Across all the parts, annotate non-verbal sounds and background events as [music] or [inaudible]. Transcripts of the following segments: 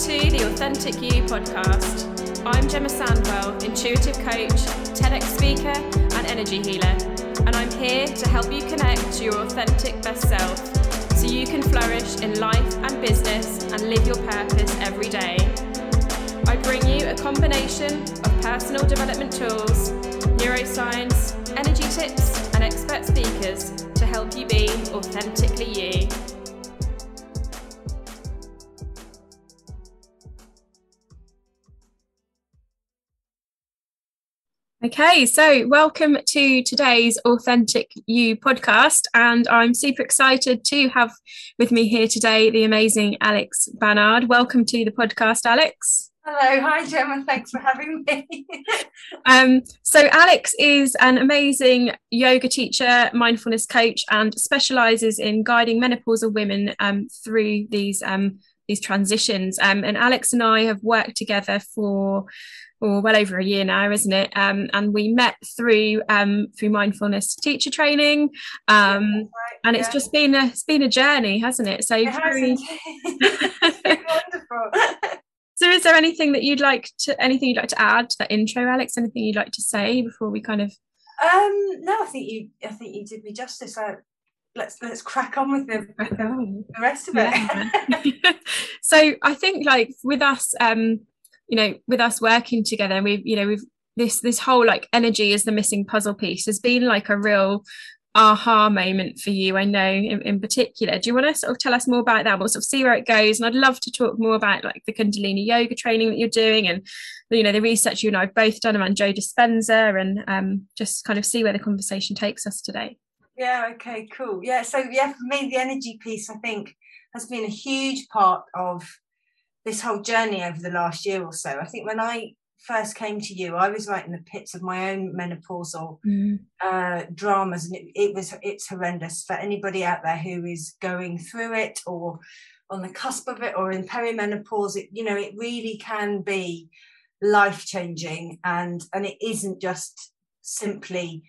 To the Authentic You podcast. I'm Gemma Sandwell, intuitive coach, TEDx speaker, and energy healer, and I'm here to help you connect to your authentic best self so you can flourish in life and business and live your purpose every day. I bring you a combination of personal development tools, neuroscience, energy tips, and expert speakers to help you be authentically you. Okay, so welcome to today's Authentic You podcast. And I'm super excited to have with me here today the amazing Alex Bannard. Welcome to the podcast, Alex. Hello, hi Gemma, thanks for having me. [laughs] um, so, Alex is an amazing yoga teacher, mindfulness coach, and specializes in guiding menopausal women um, through these. Um, these transitions um, and alex and i have worked together for or well over a year now, isn't it? Um, and we met through um, through mindfulness teacher training, um, yeah, right. and it's yeah. just been a it's been a journey, hasn't it? So it very [laughs] wonderful. [laughs] so, is there anything that you'd like to anything you'd like to add to that intro, Alex? Anything you'd like to say before we kind of? Um, no, I think you I think you did me justice. I, let's let's crack on with the, the rest of it. [laughs] [laughs] so I think like with us, um, you know with us working together we've you know we've this this whole like energy is the missing puzzle piece has been like a real aha moment for you i know in, in, particular. Do you want to sort of tell us more about that? We'll sort of see where it goes and i'd love to talk more about like the kundalini yoga training that you're doing and you know the research you and i've both done around joe dispenza and um, just kind of see where the conversation takes us today yeah okay cool yeah so yeah for me the energy piece i think has been a huge part of this whole journey over the last year or so. I think when I first came to you, I was right in the pits of my own menopausal mm. uh, dramas, and it, it, was it's horrendous for anybody out there who is going through it or on the cusp of it or in perimenopause. It, you know, it really can be life changing, and and it isn't just simply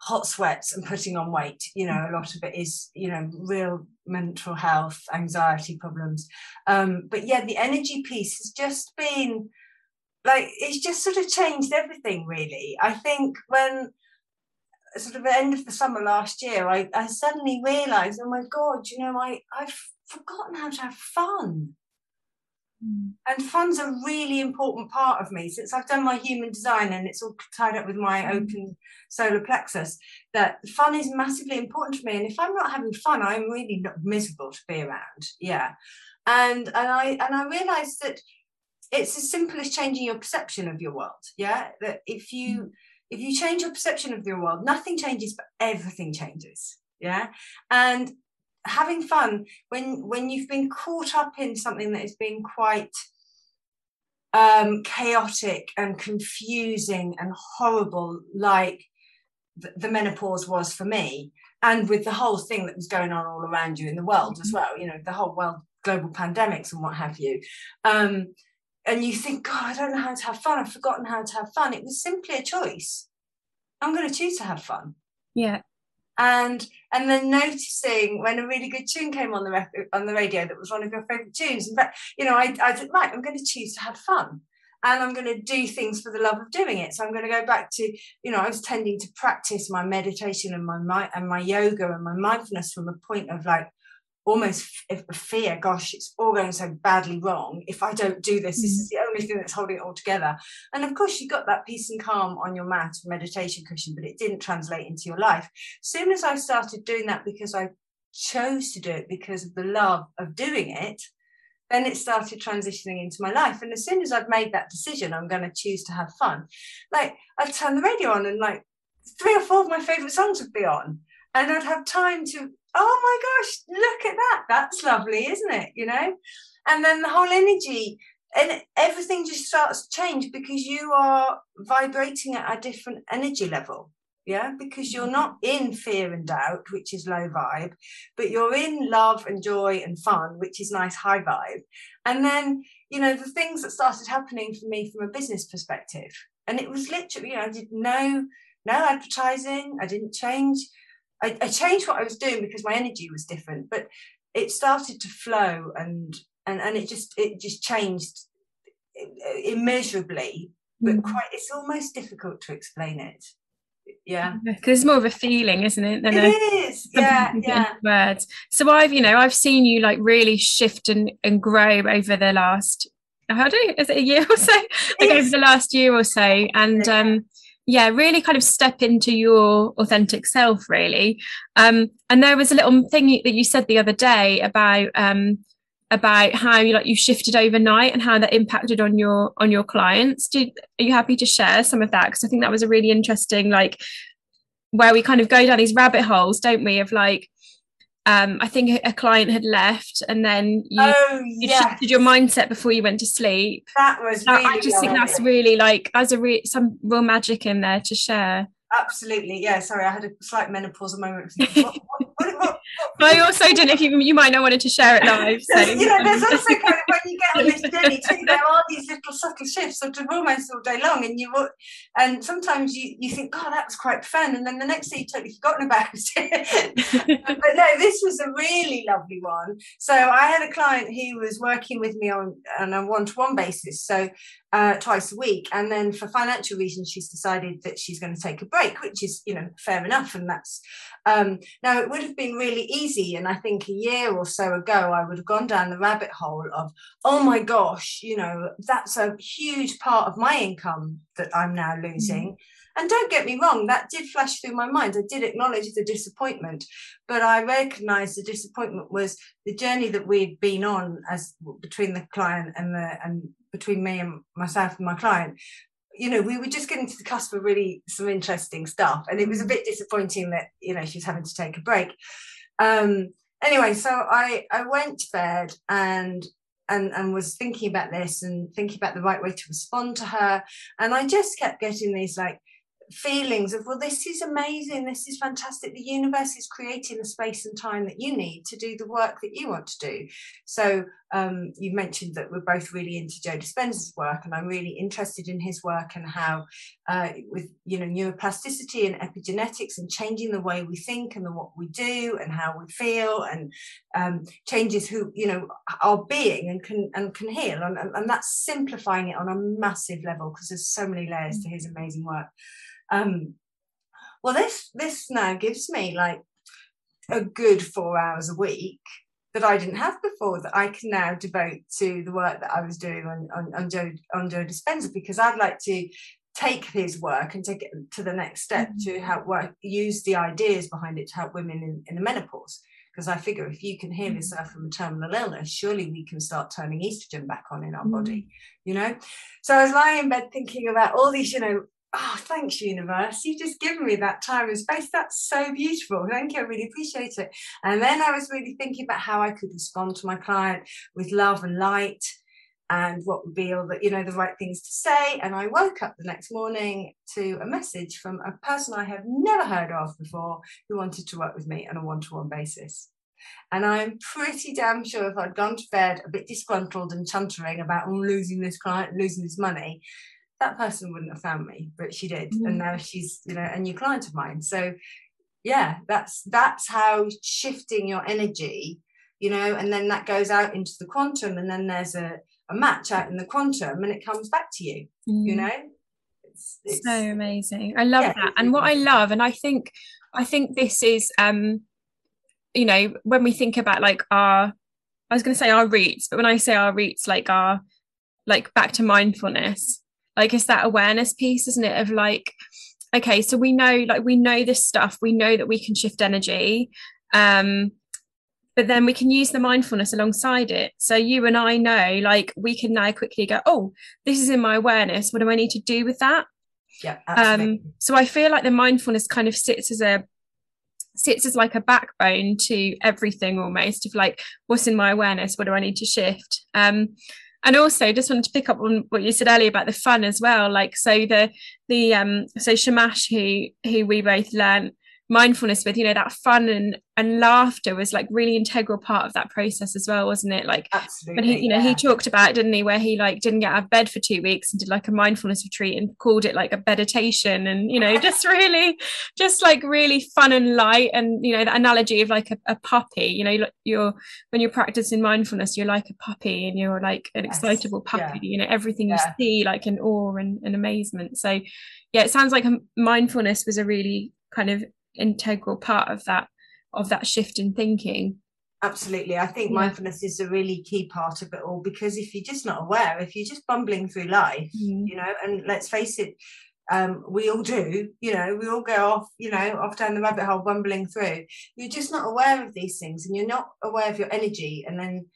hot sweats and putting on weight you know a lot of it is you know real mental health anxiety problems. Um but yeah the energy piece has just been like it's just sort of changed everything really. I think when sort of the end of the summer last year i, I suddenly realized oh my god you know i i've forgotten how to have fun Mm. And fun's a really important part of me since I've done my human design and it's all tied up with my mm. open solar plexus. That fun is massively important to me. And if I'm not having fun, I'm really not miserable to be around. Yeah. And and I and I realized that it's as simple as changing your perception of your world. Yeah. That if you mm. if you change your perception of your world, nothing changes, but everything changes. Yeah. And having fun when when you've been caught up in something that has been quite um, chaotic and confusing and horrible, like the, the menopause was for me, and with the whole thing that was going on all around you in the world as mm-hmm. well. You know, the whole world, global pandemics and what have you. Um, and you think, God, I don't know how to have fun. I've forgotten how to have fun. It was simply a choice. I'm going to choose to have fun. Yeah and and then noticing when a really good tune came on the on the radio that was one of your favorite tunes. In fact you know i i said right i'm going to choose to have fun and i'm going to do things for the love of doing it. So i'm going to go back to you know i was tending to practice my meditation and my, my and my yoga and my mindfulness from a point of like almost a fear gosh it's all going so badly wrong. If i don't do this this is mm. the only thing that's holding it all together. And of course you got that peace and calm on your mat meditation cushion but it didn't translate into your life. As soon as i started doing that because i chose to do it because of the love of doing it then it started transitioning into my life. And as soon as i've made that decision i'm going to choose to have fun. Like i'd turn the radio on and like three or four of my favorite songs would be on and I'd have time to oh my gosh, look at that. That's lovely, isn't it? You know? And then the whole energy and everything just starts to change because you are vibrating at a different energy level. Yeah, because you're not in fear and doubt, which is low vibe, but you're in love and joy and fun, which is nice high vibe. And then, you know, the things that started happening for me from a business perspective. And it was literally, you know, I did no no advertising, I didn't change I, I changed what I was doing because my energy was different, but it started to flow and and and it just it just changed immeasurably but mm. quite it's almost difficult to explain it. Yeah. Because it's more of a feeling isn't it than it a, is. yeah yeah. words. So i've you know i've seen you like really shift and, and grow over the last how do you, is it a year [laughs] or so? Like over the last year or so and um yeah really kind of step into your authentic self really. Um and there was a little thing that you said the other day about um about how you like you shifted overnight and how that impacted on your on your clients. Do are you happy to share some of that? Because i think that was a really interesting like where we kind of go down these rabbit holes don't we of like um, I think a client had left, and then you, oh, you shifted your mindset before you went to sleep. That was. Really I just think that's really like as a re- some real magic in there to share. Absolutely, yeah. Sorry, I had a slight menopausal moment. [laughs] What, what, but I also didn't know if you you might not wanted to share it live. So. [laughs] you know, there's also kind of when you get on this journey too, there are these little subtle shifts sort of almost all day long, and you and sometimes you you think, oh, that was quite fun, and then the next day you've totally forgotten about it. [laughs] but no, this was a really lovely one. So I had a client who was working with me on on a one to one basis. So uh, twice a week. And then for financial reasons, she's decided that she's going to take a break, which is, you know, fair enough. And that's um, now it would have been really easy. And I think a year or so ago, I would have gone down the rabbit hole of, oh my gosh, you know, that's a huge part of my income that I'm now losing. Mm-hmm. And don't get me wrong, that did flash through my mind. I did acknowledge the disappointment, but I recognized the disappointment was the journey that we'd been on as between the client and the and between me and myself and my client you know, we were just getting to the cusp of really some interesting stuff. And it was a bit disappointing that, you know, she's having to take a break. Um, anyway, so I, I went to bed and and, and was thinking about this and thinking about the right way to respond to her. And I just kept getting these like feelings of well this is amazing this is fantastic the universe is creating the space and time that you need to do the work that you want to do so um, you mentioned that we're both really into joe dispenza's work and i'm really interested in his work and how uh, with you know neuroplasticity and epigenetics and changing the way we think and the what we do and how we feel and um, changes who you know our being and can and can heal. And, and that's simplifying it on a massive level because there's so many layers to his amazing work. Um, well, this this now gives me like a good four hours a week that I didn't have before that I can now devote to the work that I was doing on on, on Joe on Joe Dispenza because I'd like to take his work and take it to the next step mm-hmm. to help work use the ideas behind it to help women in, in the menopause because I figure if you can heal mm-hmm. yourself from a terminal illness, surely we can start turning estrogen back on in our mm. body, you know? So I was lying in bed thinking about all these, you know, oh, thanks, universe. You've just given me that time and space. That's so beautiful. Thank you. I really appreciate it. And then I was really thinking about how I could respond to my client with love and light and what would be all the, you know, the right things to say. And I woke up the next morning to a message from a person I have never heard of before who wanted to work with me on a one-to-one basis. And I'm pretty damn sure if I'd gone to bed a bit disgruntled and chuntering about oh, losing this client, losing this money, that person wouldn't have found me, but she did. Mm-hmm. And now she's, you know, a new client of mine. So yeah, that's that's how shifting your energy, you know, and then that goes out into the quantum, and then there's a, a match out in the quantum and it comes back to you, mm-hmm. you know. It's, it's, so amazing. I love yeah, that. And what I love, and I think I think this is um, you know, when we think about like our I was gonna say our roots, but when I say our roots, like our like back to mindfulness, like it's that awareness piece isn't it of like okay so we know like we know this stuff we know that we can shift energy um but then we can use the mindfulness alongside it. So you and i know like we can now quickly go oh this is in my awareness what do i need to do with that? Yeah absolutely. um so i feel like the mindfulness kind of sits as a sits as like a backbone to everything almost of like what's in my awareness what do i need to shift? Um and also just wanted to pick up on what you said earlier about the fun as well like so the the um so shamash who who we both learned mindfulness with you know that fun and and laughter was like really integral part of that process as well wasn't it like absolutely but he you know yeah. he talked about it didn't he where he like didn't get out of bed for two weeks and did like a mindfulness retreat and called it like a meditation and you know just [laughs] really just like really fun and light and you know the analogy of like a, a puppy you know you're when you're practicing mindfulness you're like a puppy and you're like an yes. excitable puppy yeah. you know everything yeah. you see like in awe and, and amazement so yeah it sounds like mindfulness was a really kind of integral part of that of that shift in thinking absolutely i think yeah. mindfulness is a really key part of it all because if you're just not aware if you're just bumbling through life mm. you know and let's face it um, we all do, you know, we all go off, you know, off down the rabbit hole, bumbling through. You're just not aware of these things and you're not aware of your energy and then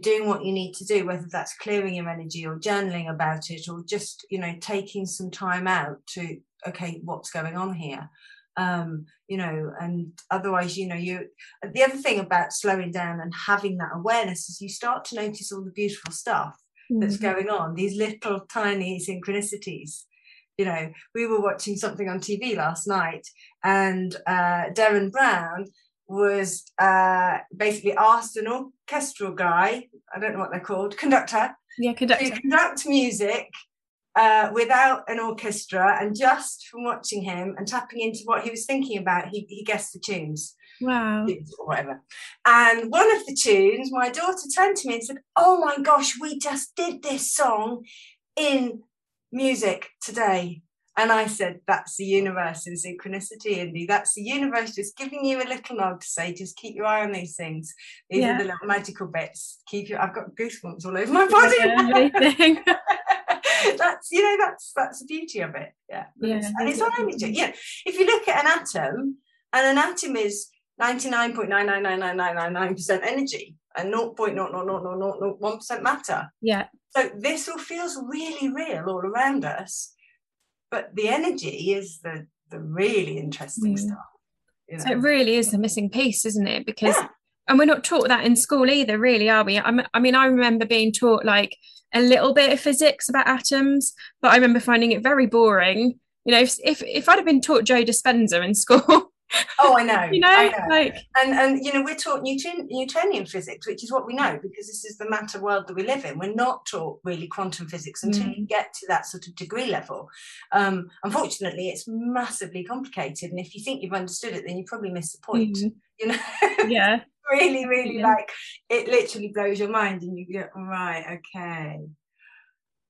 doing what you need to do, whether that's clearing your energy or journaling about it or just, you know, taking some time out to, okay, what's going on here? Um, you know, and otherwise, you know, you. The other thing about slowing down and having that awareness is you start to notice all the beautiful stuff mm-hmm. that's going on. These little tiny synchronicities. You know, we were watching something on TV last night, and uh, Derren Brown was uh, basically asked an orchestral guy, I don't know what they're called, conductor, yeah, conductor. to conduct music uh, without an orchestra and just from watching him and tapping into what he was thinking about, he, he guessed the tunes. Wow. Or whatever. And one of the tunes, my daughter turned to me and said, Oh my gosh, we just did this song in music today. And I said, That's the universe in synchronicity, Indy. That's the universe just giving you a little nod to say, just keep your eye on these things. These yeah. are the little magical bits. Keep your I've got goosebumps all over my body. Yeah, [laughs] that's you know that's that's the beauty of it yeah, yeah and it's on energy yeah if you look at an atom and an atom is 99.9999999% energy and 0.00001% matter yeah so this all feels really real all around us but the energy is the the really interesting mm. stuff you know? so it really is the missing piece isn't it because yeah. And we're not taught that in school either really are we I'm, i mean i remember being taught like a little bit of physics about atoms, but I remember finding it very boring. You know, if if, if I'd have been taught Joe Dispenza in [laughs] school. oh, I know. you know, I know. like and and you know, we're taught Newton, Newtonian physics, which is what we know because this is the matter world that we live in. We're not taught really quantum physics until mm. you get to that sort of degree level. Um, unfortunately, it's massively complicated, and if you think you've understood it, then you probably miss the point. Mm. You know. [laughs] Yeah. Really, really yeah. like it literally blows your mind and you go, right, okay.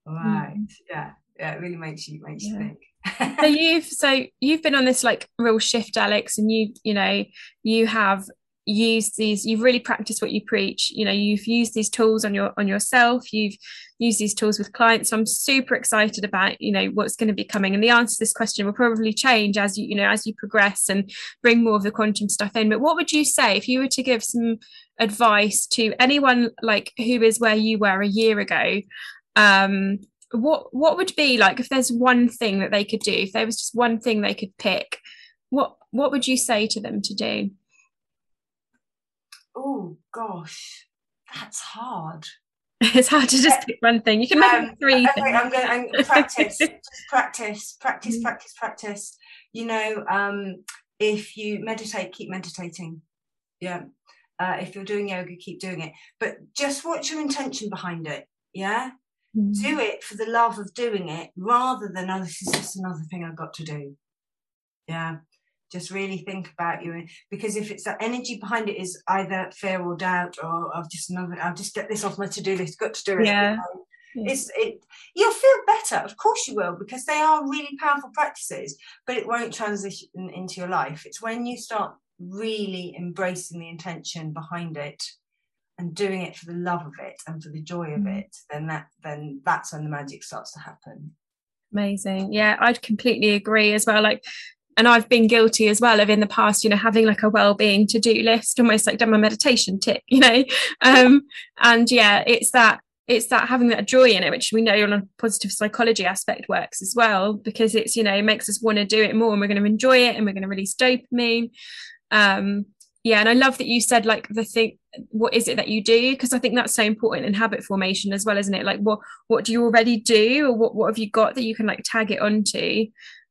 Right. Mm. Yeah. Yeah, it really makes you makes yeah. you think. so [laughs] you've so you've been on this like real shift, Alex, and you, you know, you have used these you've really practiced what you preach you know you've used these tools on your on yourself you've used these tools with clients. So i'm super excited about you know what's going to be coming. And the answer to this question will probably change as you you know as you progress and bring more of the quantum stuff in. But what would you say if you were to give some advice to anyone like who is where you were a year ago um what what would be like if there's one thing that they could do if there was just one thing they could pick what what would you say to them to do oh gosh, that's hard. it's hard to just pick one thing. You can make um, three. Okay, I'm going to practice, [laughs] just practice, practice, mm. practice, practice. You know, um, if you meditate, keep meditating. Yeah. Uh, if you're doing yoga, keep doing it. But just what's your intention behind it? Yeah. Mm. Do it for the love of doing it rather than, oh, this is just another thing I've got to do. Yeah just really think about you. Because if it's that energy behind it is either fear or doubt or I've just another I'll just get this off my to-do list got to do it. Yeah. it's it you'll feel better. Of course you will because they are really powerful practices but it won't transition into your life. It's when you start really embracing the intention behind it and doing it for the love of it and for the joy of mm. it then that then that's when the magic starts to happen. Amazing. Yeah i'd completely agree as well. Like and I've been guilty as well of in the past, you know, having like a well-being to-do list, almost like done my meditation tick, [laughs] you know. Um, and yeah, it's that it's that having that joy in it, which we know on a positive psychology aspect works as well, because it's, you know, it makes us want to do it more and we're going to enjoy it and we're going to release dopamine. Um, yeah, and I love that you said like the thing, what is it that you do? Because I think that's so important in habit formation as well, isn't it? Like what what do you already do or what, what have you got that you can like tag it onto?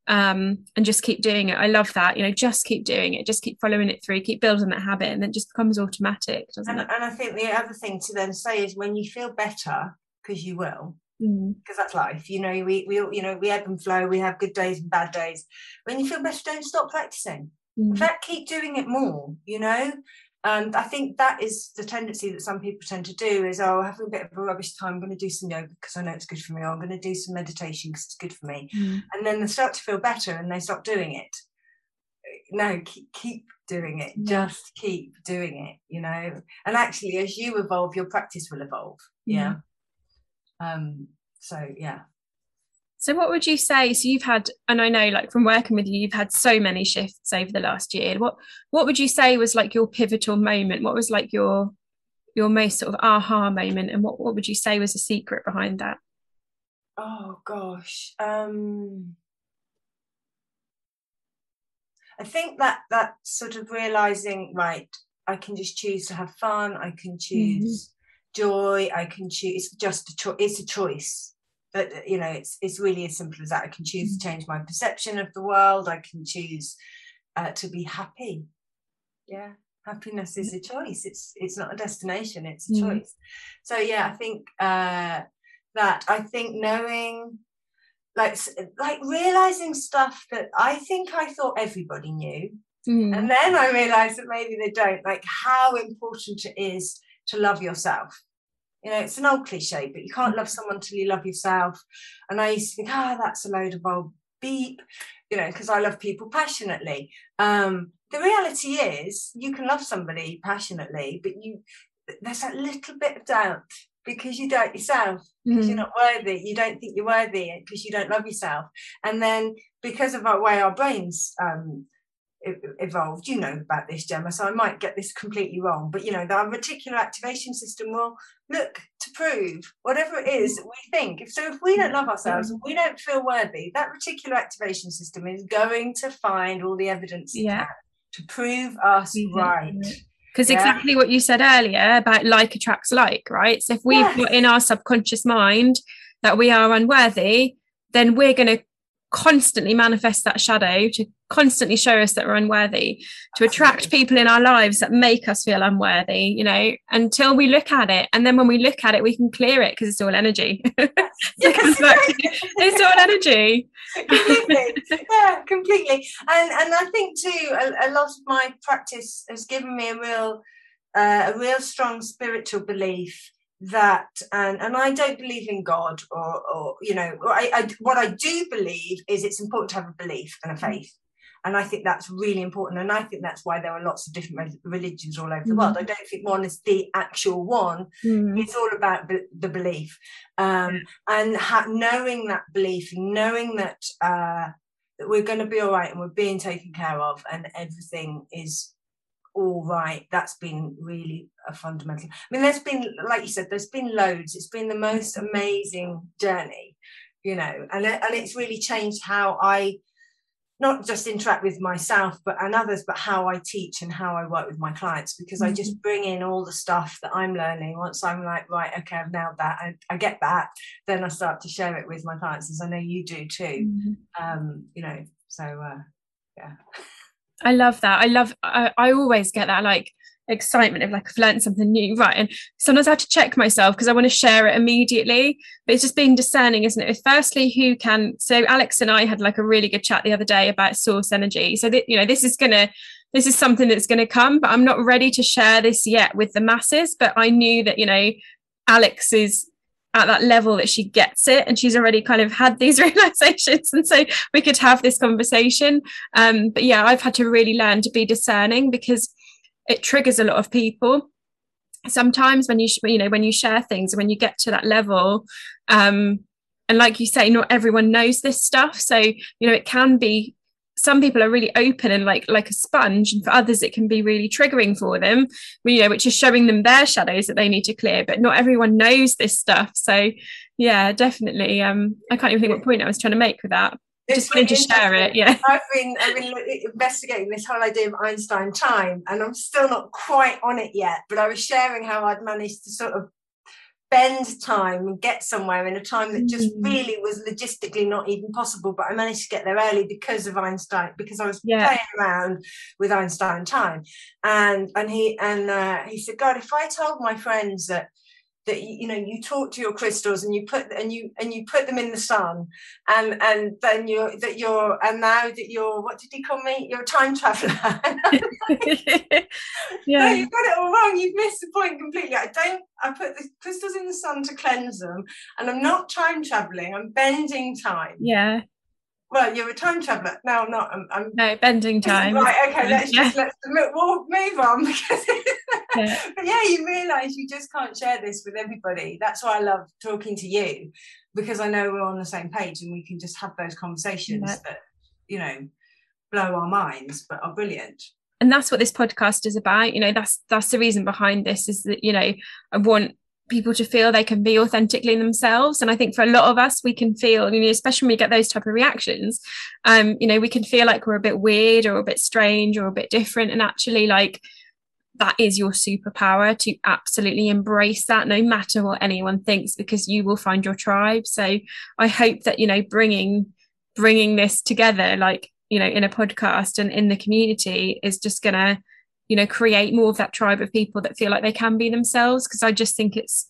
Um, and just keep doing it. I love that. You know, just keep doing it, just keep following it through, keep building that habit, and then it just becomes automatic, doesn't and, it? And I think the other thing to then say is when you feel better, because you will, because Mm. that's life. You know, we we all- you know we ebb and flow. We have good days and bad days. When you feel better, don't stop practicing. In Mm. fact, keep doing it more. You know, and I think that is the tendency that some people tend to do is oh, I'm having a bit of a rubbish time. I'm going to do some yoga because I know it's good for me. Or I'm going to do some meditation because it's good for me. Mm. And then they start to feel better and they stop doing it. No, keep, keep doing it. Yeah. Just keep doing it. You know, and actually, as you evolve, your practice will evolve. Yeah. Um. So yeah. So what would you say? So you've had, and I know like from working with you, you've had so many shifts over the last year. What what would you say was like your pivotal moment? What was like your your most sort of aha moment? And what, what would you say was the secret behind that? Oh gosh. Um I think that that sort of realizing, right, I can just choose to have fun, I can choose joy, I can choose it's just a choice it's a choice. But you know, it's it's really as simple as that. I can choose to change my perception of the world, I can choose uh, to be happy. Yeah. Happiness is a choice. It's it's not a destination, it's a Mm. choice. So yeah, I think uh that I think knowing like like realizing stuff that I think I thought everybody knew Mm. and then I realized that maybe they don't like how important it is to love yourself you know it's an old cliche but you can't love someone till you love yourself. And I used to think ah that's a load of old beep you know because I love people passionately. Um the reality is you can love somebody passionately but you there's that little bit of doubt because you doubt yourself because Mm. you're not worthy. You don't think you're worthy because you don't love yourself. And then because of our way our brains um evolved you know about this gemma so i might get this completely wrong but you know our reticular activation system will look to prove whatever it is that we think if so if we don't love ourselves and we don't feel worthy that reticular activation system is going to find all the evidence Yeah. to prove us Mhm. right Because Yeah. exactly what you said earlier about like attracts like, right? So if we've Yes. got in our subconscious mind that we are unworthy, then we're going to constantly manifest that shadow to constantly show us that we're unworthy, to attract people in our lives that make us feel unworthy, you know, until we look at it. And then when we look at it, we can clear it because it's all energy. So it comes back to- it's all energy. completely yeah completely and and i think too a, a lot of my practice has given me a real uh, a real strong spiritual belief that and and i don't believe in god or or you know I, I what i do believe is it's important to have a belief and a faith. And i think that's really important and i think that's why there are lots of different religions all over the world. I don't think one is the actual one. Mm. it's all about the belief. Um, and ha- knowing that belief knowing that uh, that we're going to be all right and we're being taken care of and everything is all right that's been really a fundamental i mean there's been like you said there's been loads it's been the most amazing journey you know and, and it's really changed how i not just interact with myself but and others but how i teach and how i work with my clients because i just bring in all the stuff that i'm learning once i'm like right okay i've nailed that I, I get that then i start to share it with my clients as i know you do too Mm. um you know so uh yeah I love that. I love, I, I always get that like excitement of like I've learned something new. Right. And sometimes I have to check myself because I want to share it immediately. But it's just being discerning, isn't it? Firstly, who can, so Alex and I had like a really good chat the other day about source energy. So that, you know, this is going to, this is something that's going to come, but I'm not ready to share this yet with the masses. But I knew that, you know, Alex is at that level that she gets it and she's already kind of had these [laughs] realizations and so we could have this conversation. Um but yeah i've had to really learn to be discerning because it triggers a lot of people. Sometimes when you you know when you share things and when you get to that level um and like you say not everyone knows this stuff. So you know it can be some people are really open and like like a sponge and for others it can be really triggering for them you know which is showing them their shadows that they need to clear but not everyone knows this stuff. So yeah definitely um i can't even think what point i was trying to make with that. Just wanted to share it yeah. I've been I've been investigating this whole idea of Einstein time, and I'm still not quite on it yet. But I was sharing how I'd managed to sort of bend time and get somewhere in a time that just Mm. really was logistically not even possible. But I managed to get there early because of Einstein, because I was Yeah. playing around with Einstein time. And and he and uh, he said, God, if I told my friends that that you, you know you talk to your crystals and you put and you and you put them in the sun and and then you're that you're and now that you're what did he call me you're a time traveler [laughs] [laughs] no, yeah. you've got it all wrong. You've missed the point completely. I don't. I put the crystals in the sun to cleanse them, and I'm not time traveling. I'm bending time. Yeah. Well, you're a time traveler. No, I'm not. I'm. I'm No, bending time. Right. Okay. Let's Yeah. [laughs] just let's mo- we'll move on [laughs] because. Yeah. [laughs] but yeah, you realise you just can't share this with everybody. That's why I love talking to you because I know we're on the same page and we can just have those conversations Yeah. that you know blow our minds but are brilliant. and that's what this podcast is about you know that's that's the reason behind this is that you know i want people to feel they can be authentically themselves. And i think for a lot of us we can feel you know especially when we get those type of reactions um you know we can feel like we're a bit weird or a bit strange or a bit different. And actually like that is your superpower to absolutely embrace that no matter what anyone thinks because you will find your tribe. So i hope that you know bringing bringing this together like you know in a podcast and in the community is just gonna you know create more of that tribe of people that feel like they can be themselves because i just think it's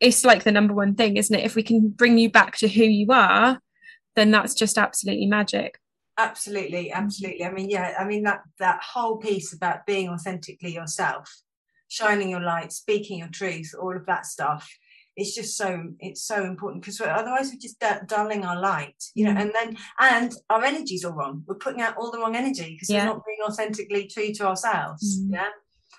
it's like the number one thing isn't it? If we can bring you back to who you are then that's just absolutely magic. Absolutely absolutely. I mean yeah i mean that that whole piece about being authentically yourself shining your light speaking your truth all of that stuff it's just so it's so important because otherwise we're just du- dulling our light you know Mm. and then and our energy's all wrong we're putting out all the wrong energy because Yeah. we're not being authentically true to ourselves Mm. yeah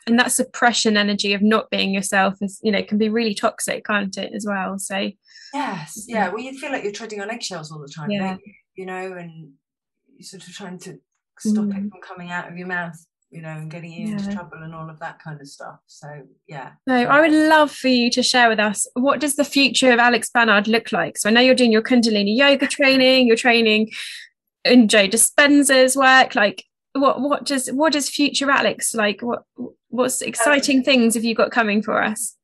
and that suppression energy of not being yourself is you know can be really toxic can't it as well so yes yeah well you feel like you're treading on eggshells all the time Yeah. you? you know and you're sort of trying to stop Mm. it from coming out of your mouth you know and getting you into Yeah. trouble and all of that kind of stuff so yeah No, I would love for you to share with us what does the future of Alex Bannard look like? So I know you're doing your Kundalini yoga training, you're training in Joe Dispenza's work. Like what what does what does future Alex like? What what's um, exciting things have you got coming for us?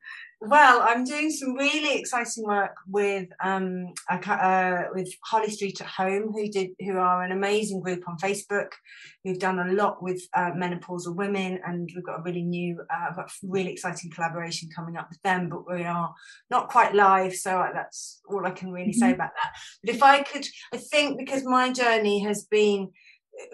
Well, I'm doing some really exciting work with um a uh, with Holly Street at Home, who did who are an amazing group on Facebook. Who've done a lot with uh, menopausal women, and we've got a really new, uh, really exciting collaboration coming up with them. But we are not quite live, so that's all I can really say Mhm. about that. But if I could, I think because my journey has been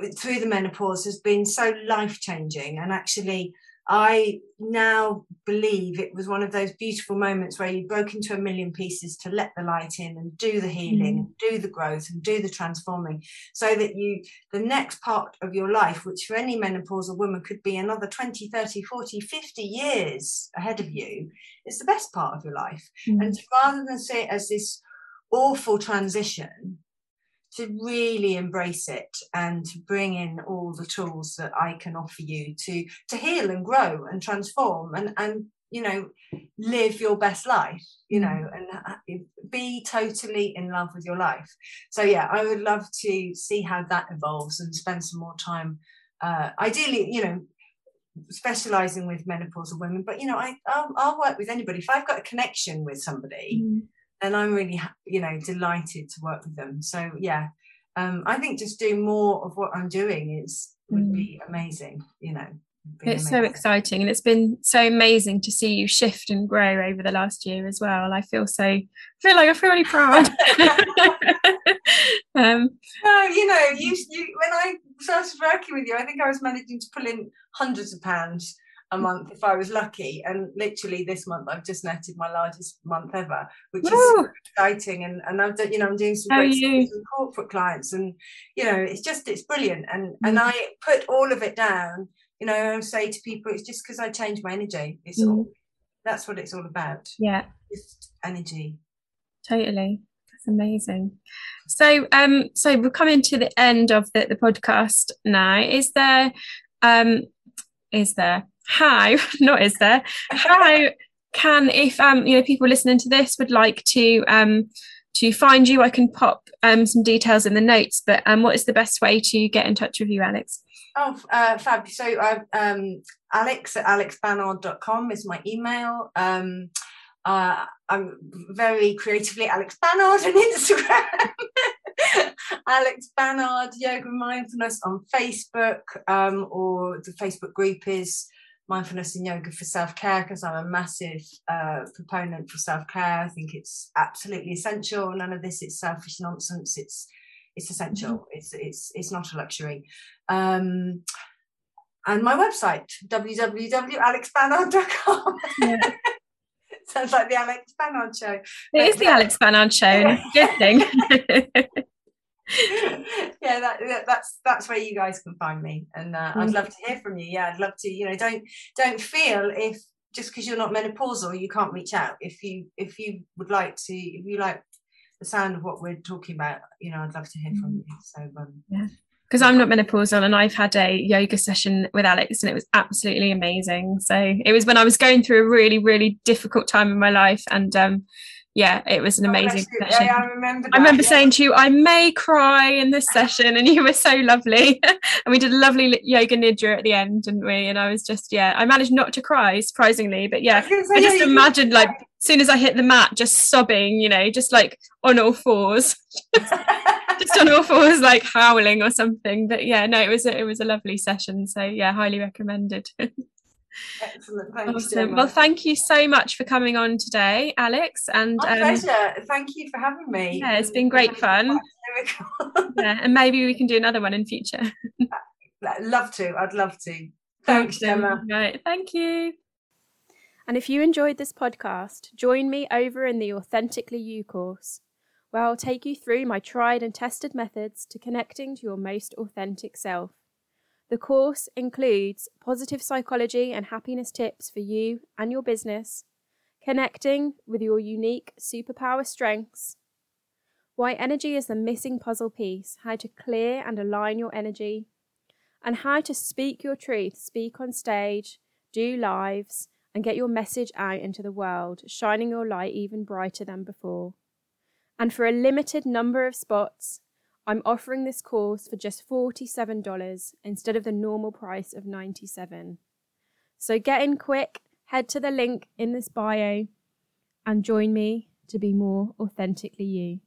uh, through the menopause has been so life changing, and actually I now believe it was one of those beautiful moments where you broke into a million pieces to let the light in and do the healing, and do the growth, and do the transforming, so that you, the next part of your life, which for any menopausal woman could be another 20, 30, 40, 50 years ahead of you, is the best part of your life. Mm. And rather than see it as this awful transition, to really embrace it and to bring in all the tools that I can offer you to to heal and grow and transform and and you know live your best life you know and be totally in love with your life. So yeah i would love to see how that evolves and spend some more time uh ideally you know specializing with menopausal women but you know i I'll, I'll work with anybody. If i've got a connection with somebody Mm. Then I'm really, you know, delighted to work with them. So yeah, um, I think just doing more of what I'm doing is would Mm. be amazing. You know, It's so exciting and it's been so amazing to see you shift and grow over the last year as well. I feel so I feel like I feel really proud. [laughs] [laughs] um Well, you know, you, you when I started working with you, I think I was managing to pull in hundreds of pounds a month if I was lucky. And literally this month, I've just netted my largest month ever, which is woo, exciting and and I've done you know I'm doing some How great stuff with corporate clients and you know it's just it's brilliant and Mm. and I put all of it down you know and say to people it's just because I changed my energy it's all Mm. that's what it's all about yeah. just energy totally that's amazing so um so we're coming to the end of the, the podcast now is there um is there how [laughs] not is there. How can if um you know people listening to this would like to um to find you i can pop um some details in the notes but um what is the best way to get in touch with you alex? Oh uh, fab. So uh, um Alex at alexbannard.com is my email. Um Uh, I'm very creatively Alex Bannard on [laughs] Instagram. [laughs] Alex Bannard Yoga Mindfulness on Facebook, um, or the Facebook group is Mindfulness and Yoga for Self Care because I'm a massive uh, proponent for self care. I think it's absolutely essential. None of this is selfish nonsense. It's it's essential. Mm-hmm. It's it's it's not a luxury. Um, and my website www.alexbannard.com. Yeah. [laughs] Sounds like the Alex Bannard show. It but, is the Alex Bannard show. Good [laughs] thing. Yeah, that, that's that's where you guys can find me, and uh, I'd love to hear from you. Yeah, I'd love to. You know, don't don't feel if just because you're not menopausal, you can't reach out. If you if you would like to, if you like the sound of what we're talking about, you know, I'd love to hear from mm. you. So um, yeah because I'm not menopausal and I've had a yoga session with Alex and it was absolutely amazing. So it was when I was going through a really, really difficult time in my life and um, yeah, it was an oh, amazing oh, session. Yeah, I remember. That, I remember yeah. saying to you, I may cry in this session, and [laughs] you were so lovely. [laughs] and we did a lovely yoga nidra at the end, didn't we? And I was just, yeah, I managed not to cry, surprisingly, but yeah, I, I just imagined like as soon as I hit the mat, just sobbing, you know, just like on all fours. [laughs] just on all fours, like howling or something. But yeah, no, it was a, it was a lovely session. So yeah, highly recommended. Excellent. Thanks, awesome. Well, thank you so much for coming on today, Alex. And my um, pleasure. Thank you for having me. Yeah, it's been great fun. yeah, and maybe we can do another one in future. love to. I'd love to. Thanks, Gemma. Right. Thank you. And if you enjoyed this podcast, join me over in the Authentically You course, where I'll take you through my tried and tested methods to connecting to your most authentic self. The course includes positive psychology and happiness tips for you and your business, connecting with your unique superpower strengths, why energy is the missing puzzle piece, how to clear and align your energy, and how to speak your truth, speak on stage, do lives, and get your message out into the world, shining your light even brighter than before. And for a limited number of spots, I'm offering this course for just $47 instead of the normal price of 97. So get in quick, head to the link in this bio, and join me to be more authentically you.